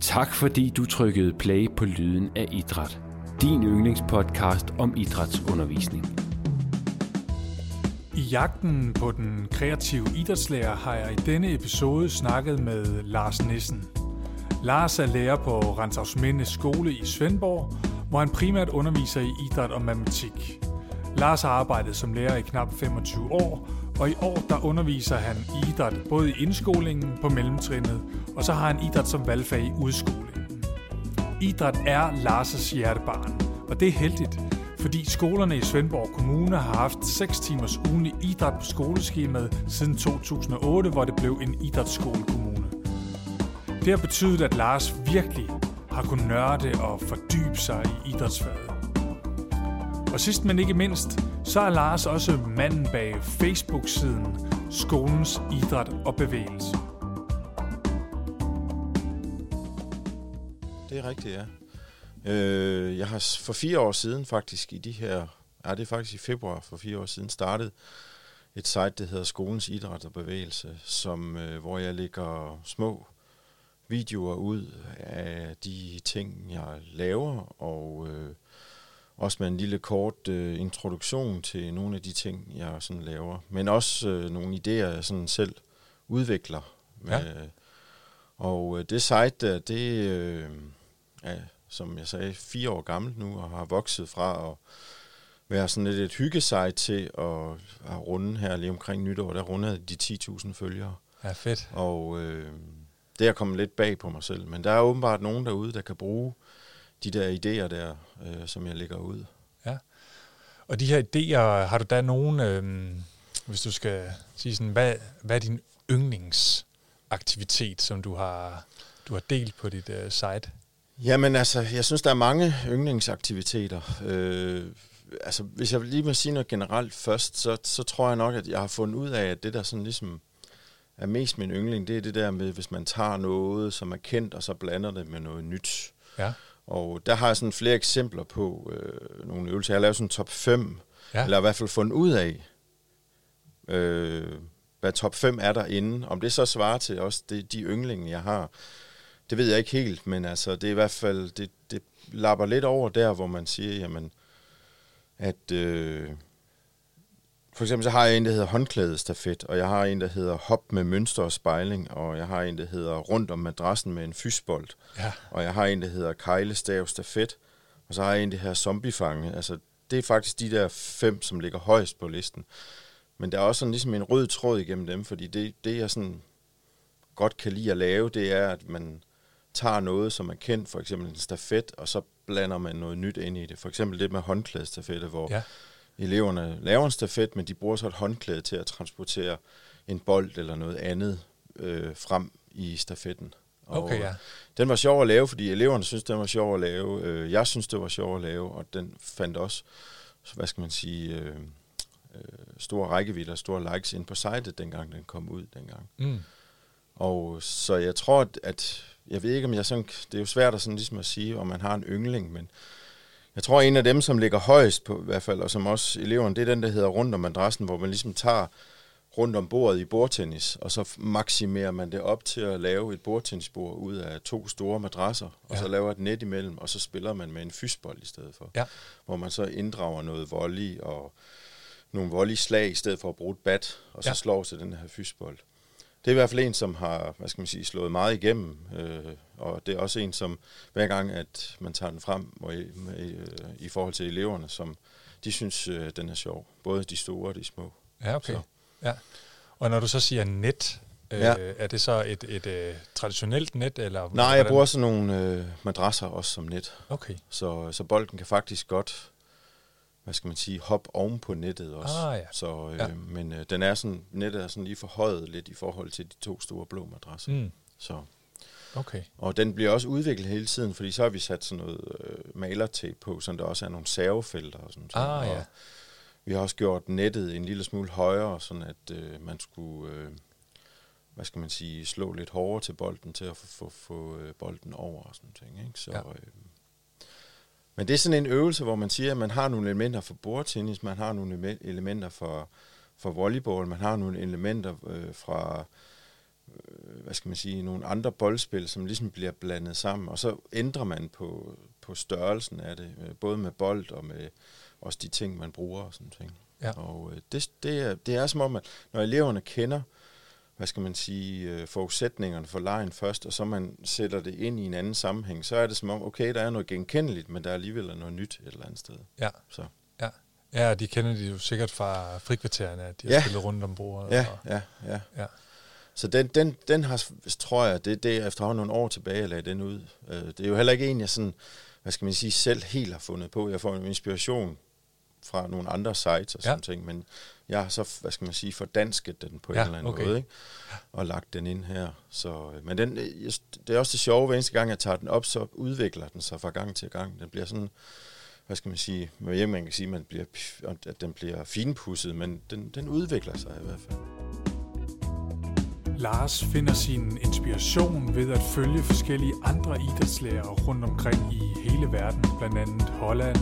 Tak fordi du trykkede play på Lyden af Idræt. Din yndlingspodcast om idrætsundervisning. I jagten på den kreative idrætslærer har jeg i denne episode snakket med Lars Nissen. Lars er lærer på Renshavsminde skole i Svendborg, hvor han primært underviser i idræt og matematik. Lars har arbejdet som lærer i knap 25 år, og i år der underviser han i idræt både i indskolingen på mellemtrinnet, og så har han idræt som valgfag i udskolingen. Idræt er Lars' hjertebarn, og det er heldigt, fordi skolerne i Svendborg Kommune har haft 6 timers ugenlig idræt på skoleskemaet siden 2008, hvor det blev en idrætsskolekommune. Det har betydet, at Lars virkelig har kunnet nørde og fordybe sig i idrætsfaget. Og sidst men ikke mindst, så er Lars også manden bag Facebook-siden Skolens Idræt og Bevægelse. Det er rigtigt, ja. Øh, jeg har for fire år siden faktisk i de her, ja det er faktisk i februar for fire år siden, startet et site, der hedder Skolens Idræt og Bevægelse, som, øh, hvor jeg lægger små videoer ud af de ting, jeg laver, og øh, også med en lille kort øh, introduktion til nogle af de ting, jeg sådan laver. Men også øh, nogle idéer, jeg sådan selv udvikler. Med, ja. Og øh, det site der, det øh, er, som jeg sagde, fire år gammelt nu, og har vokset fra at være sådan lidt et hyggesite til at, at runde her lige omkring nytår. Der rundede de 10.000 følgere. Ja, fedt. Og øh, det er kommet lidt bag på mig selv. Men der er åbenbart nogen derude, der kan bruge de der idéer der, øh, som jeg lægger ud. Ja. Og de her idéer, har du da nogen, øh, hvis du skal sige sådan, hvad, hvad er din yndlingsaktivitet, som du har, du har delt på dit øh, site? Jamen altså, jeg synes, der er mange yndlingsaktiviteter. Øh, altså, hvis jeg lige må sige noget generelt først, så, så tror jeg nok, at jeg har fundet ud af, at det der sådan ligesom er mest min yndling, det er det der med, hvis man tager noget, som er kendt, og så blander det med noget nyt. Ja. Og der har jeg sådan flere eksempler på øh, nogle øvelser. Jeg har lavet sådan top 5, ja. eller i hvert fald fundet ud af, øh, hvad top 5 er derinde. Om det så svarer til også det, de yndlinge, jeg har, det ved jeg ikke helt, men altså, det er i hvert fald, det, det lapper lidt over der, hvor man siger, jamen, at øh, for eksempel så har jeg en, der hedder håndklædestafet, og jeg har en, der hedder hop med mønster og spejling, og jeg har en, der hedder rundt om madrassen med en fysbold, ja. og jeg har en, der hedder kejlestav stafet, og så har jeg en, der hedder zombiefange. Altså, det er faktisk de der fem, som ligger højst på listen. Men der er også sådan ligesom en rød tråd igennem dem, fordi det, det jeg sådan godt kan lide at lave, det er, at man tager noget, som er kendt, for eksempel en stafet, og så blander man noget nyt ind i det. For eksempel det med håndklædestafette, hvor ja eleverne laver en stafet, men de bruger så et håndklæde til at transportere en bold eller noget andet øh, frem i stafetten. Og okay, ja. Den var sjov at lave, fordi eleverne synes, den var sjov at lave. Øh, jeg synes, det var sjov at lave, og den fandt også, hvad skal man sige, øh, øh, store rækkevidde og store likes ind på sitet, dengang den kom ud dengang. Mm. Og så jeg tror, at, at jeg ved ikke, om jeg sådan, det er jo svært at, sådan ligesom at sige, om man har en yndling, men jeg tror, en af dem, som ligger højst på i hvert fald, og som også eleverne, det er den, der hedder rundt om madrassen, hvor man ligesom tager rundt om bordet i bordtennis, og så maksimerer man det op til at lave et bordtennisbord ud af to store madrasser, og ja. så laver et net imellem, og så spiller man med en fysbold i stedet for. Ja. Hvor man så inddrager noget volley og nogle volley-slag i stedet for at bruge et bat, og så ja. slår til den her fysbold. Det er i hvert fald en, som har, hvad skal man sige, slået meget igennem, øh, og det er også en, som hver gang, at man tager den frem og i, øh, i forhold til eleverne, som de synes, øh, den er sjov. Både de store og de små. Ja, okay. Så. Ja. Og når du så siger net, øh, ja. er det så et, et, et uh, traditionelt net? Eller Nej, jeg bruger sådan nogle øh, madrasser også som net. Okay. Så, så bolden kan faktisk godt hvad skal man sige, hop oven på nettet også. Ah, ja. Så, øh, ja. Men øh, den er sådan, nettet er sådan lige forhøjet lidt i forhold til de to store blå madrasser. Mm. Så. Okay. Og den bliver også udviklet hele tiden, fordi så har vi sat sådan noget øh, malertape på, så der også er nogle servefelter og sådan ah, og ja. Vi har også gjort nettet en lille smule højere, sådan at øh, man skulle, øh, hvad skal man sige, slå lidt hårdere til bolden, til at få, få, få øh, bolden over og sådan ting. Ikke? Så, ja. øh, men det er sådan en øvelse, hvor man siger, at man har nogle elementer for bordtennis, man har nogle elementer for, for volleyball, man har nogle elementer øh, fra øh, hvad skal man sige, nogle andre boldspil, som ligesom bliver blandet sammen, og så ændrer man på, på størrelsen af det, øh, både med bold og med også de ting, man bruger og sådan ting. Ja. Og øh, det, det, er, det er som om, at når eleverne kender, hvad skal man sige, øh, forudsætningerne for lejen først, og så man sætter det ind i en anden sammenhæng, så er det som om, okay, der er noget genkendeligt, men der er alligevel noget nyt et eller andet sted. Ja. Så. Ja. Ja, de kender det jo sikkert fra frikvartererne, at de har Ja. spillet rundt om bordet. Ja, Og, ja, ja. ja. Så den, den, den har, tror jeg, det, det er efterhånden nogle år tilbage, jeg lagde den ud. Øh, Det er jo heller ikke en, jeg sådan, hvad skal man sige, selv helt har fundet på. Jeg får en inspiration fra nogle andre sites og Ja. sådan ting, men jeg har så, hvad skal man sige, fordansket den på Ja, en eller anden okay. måde, ikke? og lagt den ind her. Så, øh, men den, øh, det er også det sjove, hver eneste gang jeg tager den op, så udvikler den sig fra gang til gang. Den bliver sådan, hvad skal man sige, man kan sige, man bliver, at den bliver finpudset, men den, den udvikler sig i hvert fald. Lars finder sin inspiration ved at følge forskellige andre idrætslærere rundt omkring i hele verden, blandt andet Holland,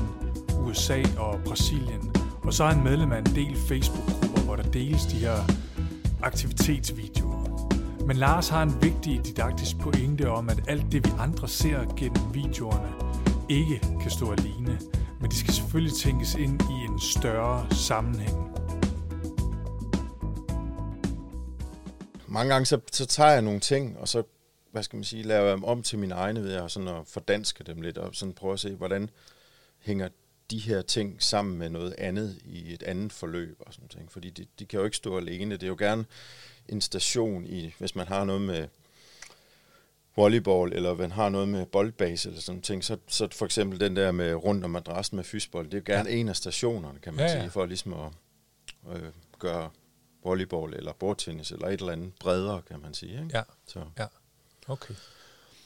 USA og Brasilien. Og så er han medlem af en del Facebook-grupper, hvor der deles de her aktivitetsvideoer. Men Lars har en vigtig didaktisk pointe om, at alt det vi andre ser gennem videoerne, ikke kan stå alene, men de skal selvfølgelig tænkes ind i en større sammenhæng. mange gange, så, så tager jeg nogle ting, og så, hvad skal man sige, laver jeg dem om til mine egne ved at, sådan at fordanske dem lidt, og sådan prøve at se, hvordan hænger de her ting sammen med noget andet i et andet forløb og sådan ting. Fordi de, de kan jo ikke stå alene. Det er jo gerne en station i, hvis man har noget med volleyball, eller man har noget med boldbase eller sådan ting, så, så for eksempel den der med rundt om madrassen med fysbold, det er jo gerne ja. en af stationerne, kan man ja, ja. sige, for ligesom at øh, gøre volleyball eller bordtennis eller et eller andet bredere, kan man sige. Ikke? Ja. Så. Ja, okay.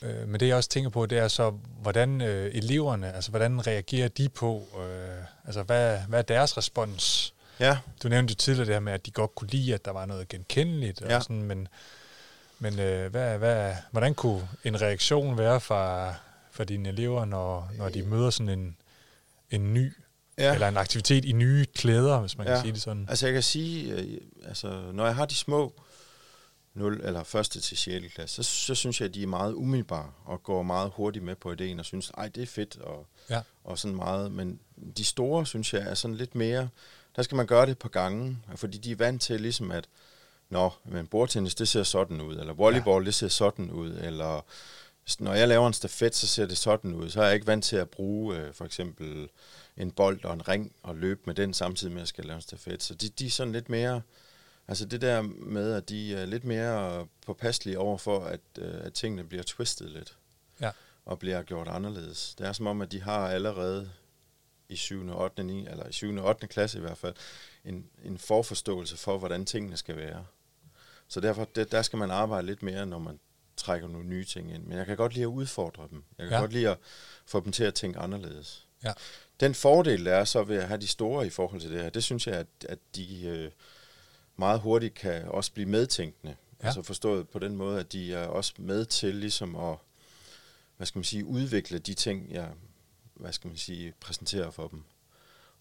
Øh, men det jeg også tænker på, det er så, hvordan øh, eleverne, altså hvordan reagerer de på, øh, altså hvad, hvad er deres respons? Ja, Du nævnte jo tidligere det her med, at de godt kunne lide, at der var noget genkendeligt, Ja. og sådan, men, men øh, hvad, hvad, hvordan kunne en reaktion være fra, fra dine elever, når, når de møder sådan en, en ny, ja. eller en aktivitet i nye klæder, hvis man ja. Ja. kan sige det sådan? Altså jeg kan sige, øh, altså når jeg har de små 0 eller første til 6. klasse, så, så synes jeg, at de er meget umiddelbare og går meget hurtigt med på ideen og synes, ej, det er fedt og, Ja. og sådan meget. Men de store, synes jeg, er sådan lidt mere, der skal man gøre det på gangen, fordi de er vant til ligesom at, nå, men bordtennis, det ser sådan ud, eller volleyball, ja. det ser sådan ud, eller når jeg laver en stafet, så ser det sådan ud. Så er jeg ikke vant til at bruge øh, for eksempel en bold og en ring og løbe med den samtidig med, at jeg skal lave en stafet. Så de, de er sådan lidt mere, altså det der med, at de er lidt mere påpasselige over for, at, øh, at tingene bliver twistet lidt Ja. og bliver gjort anderledes. Det er som om, at de har allerede i 7. og 8. 9, eller i 7. og 8. klasse i hvert fald, en, en forforståelse for, hvordan tingene skal være. Så derfor, det, der skal man arbejde lidt mere, når man trækker nogle nye ting ind. Men jeg kan godt lide at udfordre dem. Jeg kan ja. godt lide at få dem til at tænke anderledes. Ja. Den fordel, der er så ved at have de store i forhold til det her, det synes jeg, at, at de øh, meget hurtigt kan også blive medtænkende. Ja. Altså forstået på den måde, at de er også med til ligesom at, hvad skal man sige, udvikle de ting, jeg, hvad skal man sige, præsenterer for dem.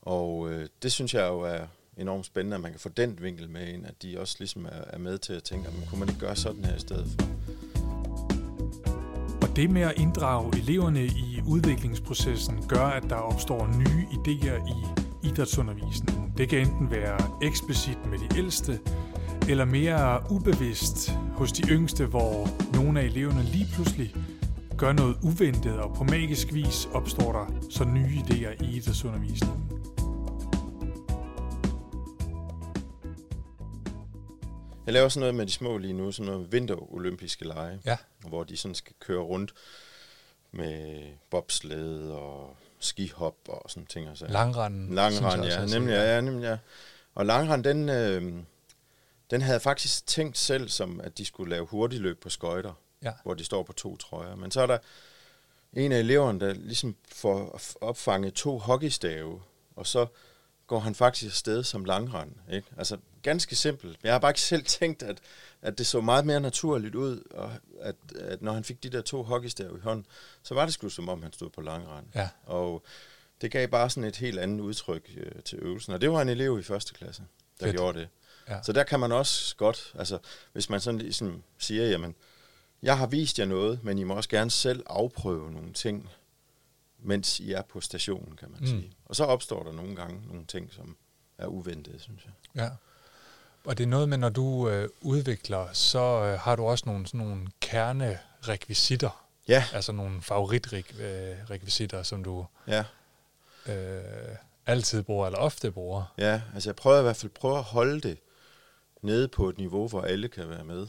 Og øh, det synes jeg jo er enormt spændende, at man kan få den vinkel med ind, at de også ligesom er, er med til at tænke, at kunne man ikke gøre sådan her i stedet for. Og det med at inddrage eleverne i udviklingsprocessen gør, at der opstår nye idéer i idrætsundervisningen. Det kan enten være eksplicit med de ældste, eller mere ubevidst hos de yngste, hvor nogle af eleverne lige pludselig gør noget uventet, og på magisk vis opstår der så nye idéer i idrætsundervisningen. Jeg laver sådan noget med de små lige nu, sådan noget vinterolympiske lege, Ja. hvor de sådan skal køre rundt med bobsled og skihop og sådan ting. Og så. Langrand, også ja. er Nemlig, ja, nemlig, ja. Og langrand, den, øh, den havde faktisk tænkt selv, som at de skulle lave hurtigløb på skøjter, Ja. hvor de står på to trøjer. Men så er der en af eleverne, der ligesom får opfanget to hockeystave, og så går han faktisk afsted som langrand. Ikke? Altså ganske simpelt. Jeg har bare ikke selv tænkt, at, at det så meget mere naturligt ud, og at, at når han fik de der to hockeystave i hånden, så var det sgu som om, han stod på langrand. Ja. Og det gav bare sådan et helt andet udtryk øh, til øvelsen. Og det var en elev i første klasse, der. Fedt. gjorde det. Ja. Så der kan man også godt, altså hvis man sådan ligesom siger, jamen, jeg har vist jer noget, men I må også gerne selv afprøve nogle ting, mens I er på stationen, kan man mm. sige. Og så opstår der nogle gange nogle ting, som er uventede, synes jeg. Ja. Og det er noget med, når du øh, udvikler, så øh, har du også nogle, sådan nogle kernerekvisitter. Ja. Altså nogle favoritrekvisitter, som du ja. øh, altid bruger, eller ofte bruger. Ja, altså jeg prøver i hvert fald prøver at holde det nede på et niveau, hvor alle kan være med.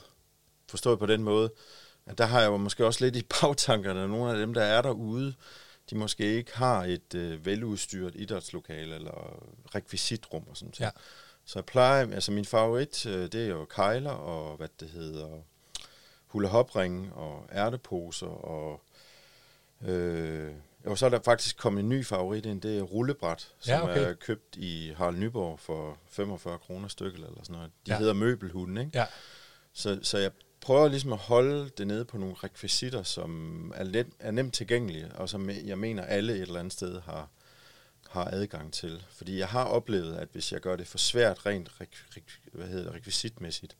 Forstået på den måde, at der har jeg jo måske også lidt i bagtankerne, at nogle af dem, der er derude, de måske ikke har et øh, veludstyret idrætslokale eller rekvisitrum og sådan noget. Ja. Så jeg plejer, altså min favorit, øh, det er jo kejler og hvad det hedder, hula hopring og ærteposer og øh, jo, så er der faktisk kommet en ny favorit ind, det er rullebræt, som ja, okay. er købt i Harald Nyborg for 45 kroner stykket eller sådan noget. De ja. hedder møbelhunden, ikke? Ja. Så, så jeg prøver ligesom at holde det nede på nogle rekvisitter, som er, let, er nemt tilgængelige, og som jeg mener alle et eller andet sted har, har adgang til. Fordi jeg har oplevet, at hvis jeg gør det for svært rent hvad hedder det, rekvisitmæssigt,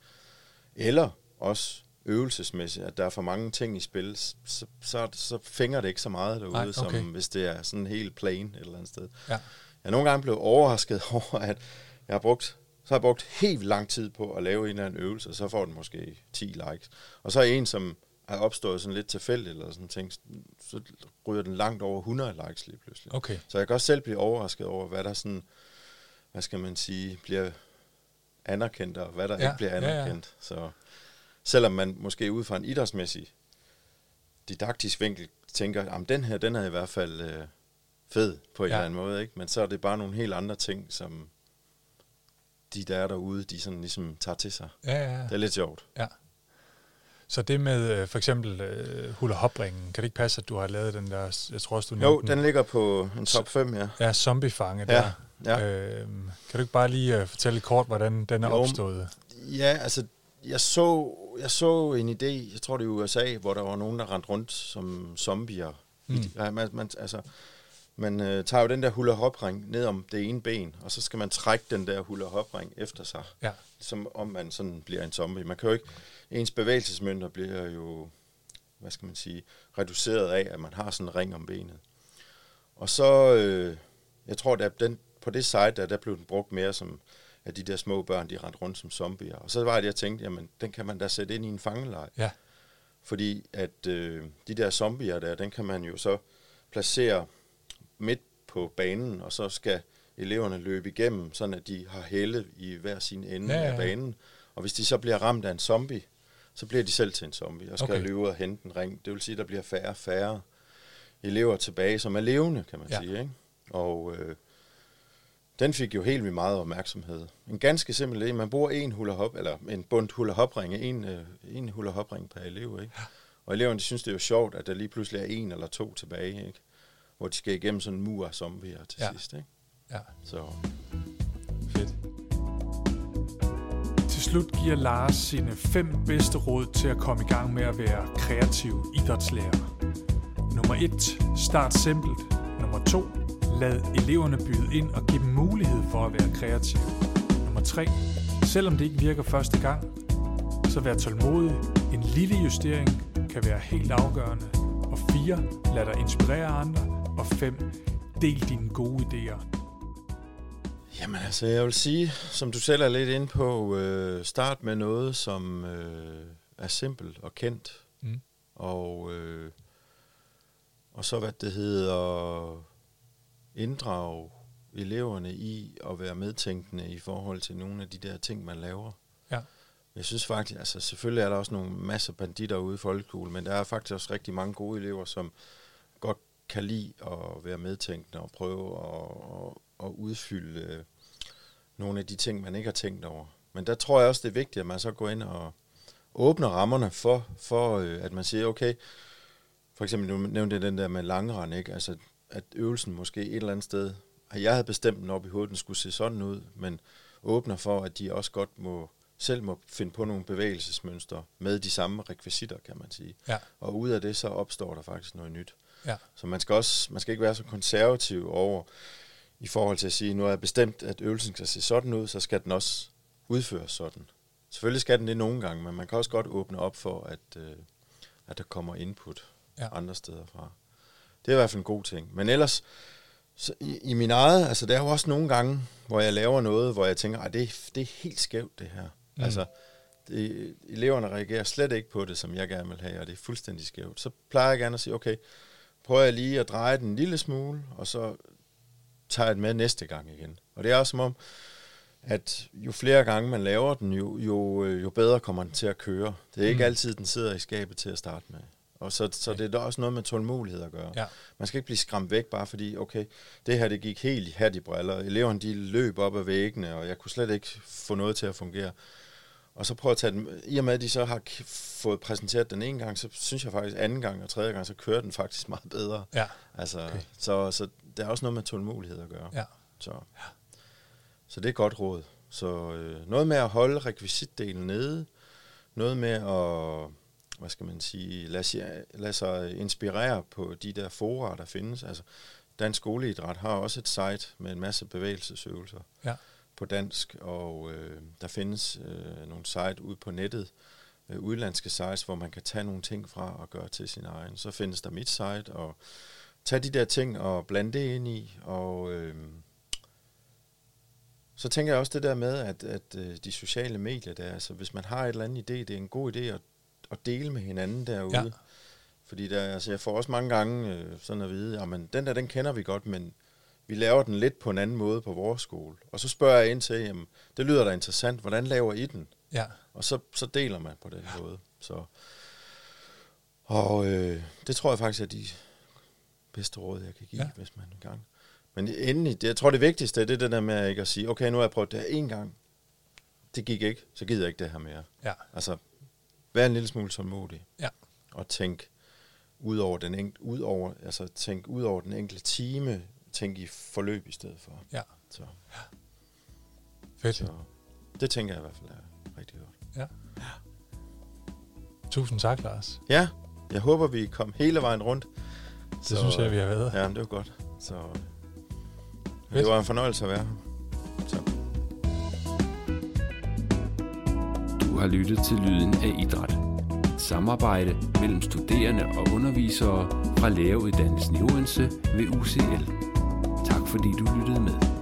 eller også øvelsesmæssigt, at der er for mange ting i spil, så, så, så fænger det ikke så meget derude, Ej, okay. som hvis det er sådan helt plain et eller andet sted. Ja. Jeg er nogle gange blevet overrasket over, at jeg har brugt så har jeg brugt helt lang tid på at lave en eller anden øvelse, og så får den måske 10 likes. Og så er en, som er opstået sådan lidt tilfældigt, eller sådan ting, så ryger den langt over 100 likes lige pludselig. Okay. Så jeg kan også selv blive overrasket over, hvad der sådan, hvad skal man sige, bliver anerkendt, og hvad der ja, ikke bliver anerkendt. Ja, ja. Så selvom man måske ud fra en idrætsmæssig didaktisk vinkel tænker, at den her, den er i hvert fald øh, fed på en ja. eller anden måde, ikke? men så er det bare nogle helt andre ting, som de, der er derude, de sådan ligesom tager til sig. Ja, ja, ja. Det er lidt sjovt. Ja. Så det med øh, for eksempel uh, hula hopringen, kan det ikke passe, at du har lavet den der, jeg tror også, du Jo, den, den ligger på en top 5, ja. Ja, zombiefange ja, der. Ja. Øh, kan du ikke bare lige uh, fortælle kort, hvordan den er jo, opstået? Ja, altså, jeg så, jeg så en idé, jeg tror det er i USA, hvor der var nogen, der rendte rundt som zombier. Mm. Ja, man, man, altså, man øh, tager jo den der hula hopring ned om det ene ben, og så skal man trække den der hula hopring efter sig, ja. som om man sådan bliver en zombie. Man kan jo ikke, ens bevægelsesmønter bliver jo, hvad skal man sige, reduceret af, at man har sådan en ring om benet. Og så, øh, jeg tror, at den, på det site, der, der blev den brugt mere som, at de der små børn, de rendte rundt som zombier. Og så var det, jeg tænkte, jamen, den kan man da sætte ind i en fangelej. Ja. Fordi at øh, de der zombier der, den kan man jo så placere midt på banen, og så skal eleverne løbe igennem, sådan at de har helle i hver sin ende ja, ja, ja. af banen. Og hvis de så bliver ramt af en zombie, så bliver de selv til en zombie, og skal okay. løbe ud og hente en ring. Det vil sige, at der bliver færre og færre elever tilbage, som er levende, kan man ja. sige. Ikke? Og øh, den fik jo helt vildt meget opmærksomhed. En ganske simpel idé. Man bruger en hula hop, eller en bund hula hop ring, en, øh, en hula hop ring per elev. Ikke? Ja. Og eleverne de synes, det er jo sjovt, at der lige pludselig er en eller to tilbage. Ikke? hvor de skal igennem sådan en mur af zombier til ja. sidst. Ikke? Ja. Så fedt. Slut giver Lars sine fem bedste råd til at komme i gang med at være kreativ idrætslærer. Nummer 1. Start simpelt. Nummer 2. Lad eleverne byde ind og give dem mulighed for at være kreative. Nummer 3. Selvom det ikke virker første gang, så vær tålmodig. En lille justering kan være helt afgørende. Og 4. Lad dig inspirere andre og 5. Del dine gode idéer. Jamen altså, jeg vil sige, som du selv er lidt inde på, øh, start med noget, som øh, er simpelt og kendt. Mm. Og, øh, og så hvad det hedder, inddrage eleverne i at være medtænkende i forhold til nogle af de der ting, man laver. Ja. Jeg synes faktisk, altså selvfølgelig er der også nogle masser banditter ude i folkeskolen, men der er faktisk også rigtig mange gode elever, som godt kan lide at være medtænkende og prøve at, at, udfylde øh, nogle af de ting, man ikke har tænkt over. Men der tror jeg også, det er vigtigt, at man så går ind og åbner rammerne for, for øh, at man siger, okay, for eksempel, nu nævnte den der med langrand, ikke? Altså, at øvelsen måske et eller andet sted, at jeg havde bestemt den op i hovedet, den skulle se sådan ud, men åbner for, at de også godt må selv må finde på nogle bevægelsesmønstre med de samme rekvisitter, kan man sige. Ja. Og ud af det, så opstår der faktisk noget nyt. Ja. Så man skal også man skal ikke være så konservativ over i forhold til at sige, nu er jeg bestemt, at øvelsen skal se sådan ud, så skal den også udføres sådan. Selvfølgelig skal den det nogle gange, men man kan også godt åbne op for, at, øh, at der kommer input ja. andre steder fra. Det er i hvert fald en god ting. Men ellers, så i, i min eget, altså der er jo også nogle gange, hvor jeg laver noget, hvor jeg tænker, at det, det er helt skævt det her. Mm. Altså, det, eleverne reagerer slet ikke på det, som jeg gerne vil have, og det er fuldstændig skævt. Så plejer jeg gerne at sige, okay, prøver jeg lige at dreje den en lille smule, og så tager jeg den med næste gang igen. Og det er også som om, at jo flere gange man laver den, jo, jo, jo bedre kommer den til at køre. Det er ikke mm. altid, den sidder i skabet til at starte med. Og så, så det er også noget med tålmodighed at gøre. Ja. Man skal ikke blive skræmt væk, bare fordi, okay, det her det gik helt hat i briller. Eleverne de løb op ad væggene, og jeg kunne slet ikke få noget til at fungere. Og så prøve at tage den, i og med at de så har fået præsenteret den en gang, så synes jeg faktisk anden gang og tredje gang, så kører den faktisk meget bedre. Ja. Altså, okay. så, så der er også noget med tålmodighed at gøre. Ja. Så, ja. så det er godt råd. Så øh, noget med at holde rekvisitdelen nede, noget med at, hvad skal man sige, lade, lade sig inspirere på de der forer, der findes. Altså, Dansk Skoleidræt har også et site med en masse bevægelsesøvelser. Ja på dansk, og øh, der findes øh, nogle site ude på nettet, øh, udlandske sites, hvor man kan tage nogle ting fra og gøre til sin egen. Så findes der mit site, og tage de der ting og blande det ind i, og øh, så tænker jeg også det der med, at, at øh, de sociale medier der, altså hvis man har et eller andet idé, det er en god idé at, at dele med hinanden derude. Ja. Fordi der, altså jeg får også mange gange øh, sådan at vide, at den der, den kender vi godt, men vi laver den lidt på en anden måde på vores skole. Og så spørger jeg ind til, jamen, det lyder da interessant, hvordan laver I den? Ja. Og så, så deler man på den ja. måde. Så, og øh, det tror jeg faktisk er de bedste råd, jeg kan give, ja. hvis man en gang. Men endelig, det, jeg tror det vigtigste er det, det der med ikke at sige, okay, nu har jeg prøvet det her en gang, det gik ikke, så gider jeg ikke det her mere. Ja. Altså, vær en lille smule tålmodig. Ja. Og tænk ud over den enkelte, ud over, altså tænk ud over den enkelte time, tænke i forløb i stedet for. Ja. Så. Ja. Fedt. Så det tænker jeg i hvert fald er rigtig godt. Ja. ja. Tusind tak, Lars. Ja, jeg håber, vi kom hele vejen rundt. Det så, synes jeg, vi har været. Ja, det var godt. Så det var en fornøjelse at være her. Så. Du har lyttet til Lyden af Idræt. Et samarbejde mellem studerende og undervisere fra læreruddannelsen i Odense ved UCL fordi du lyttede med.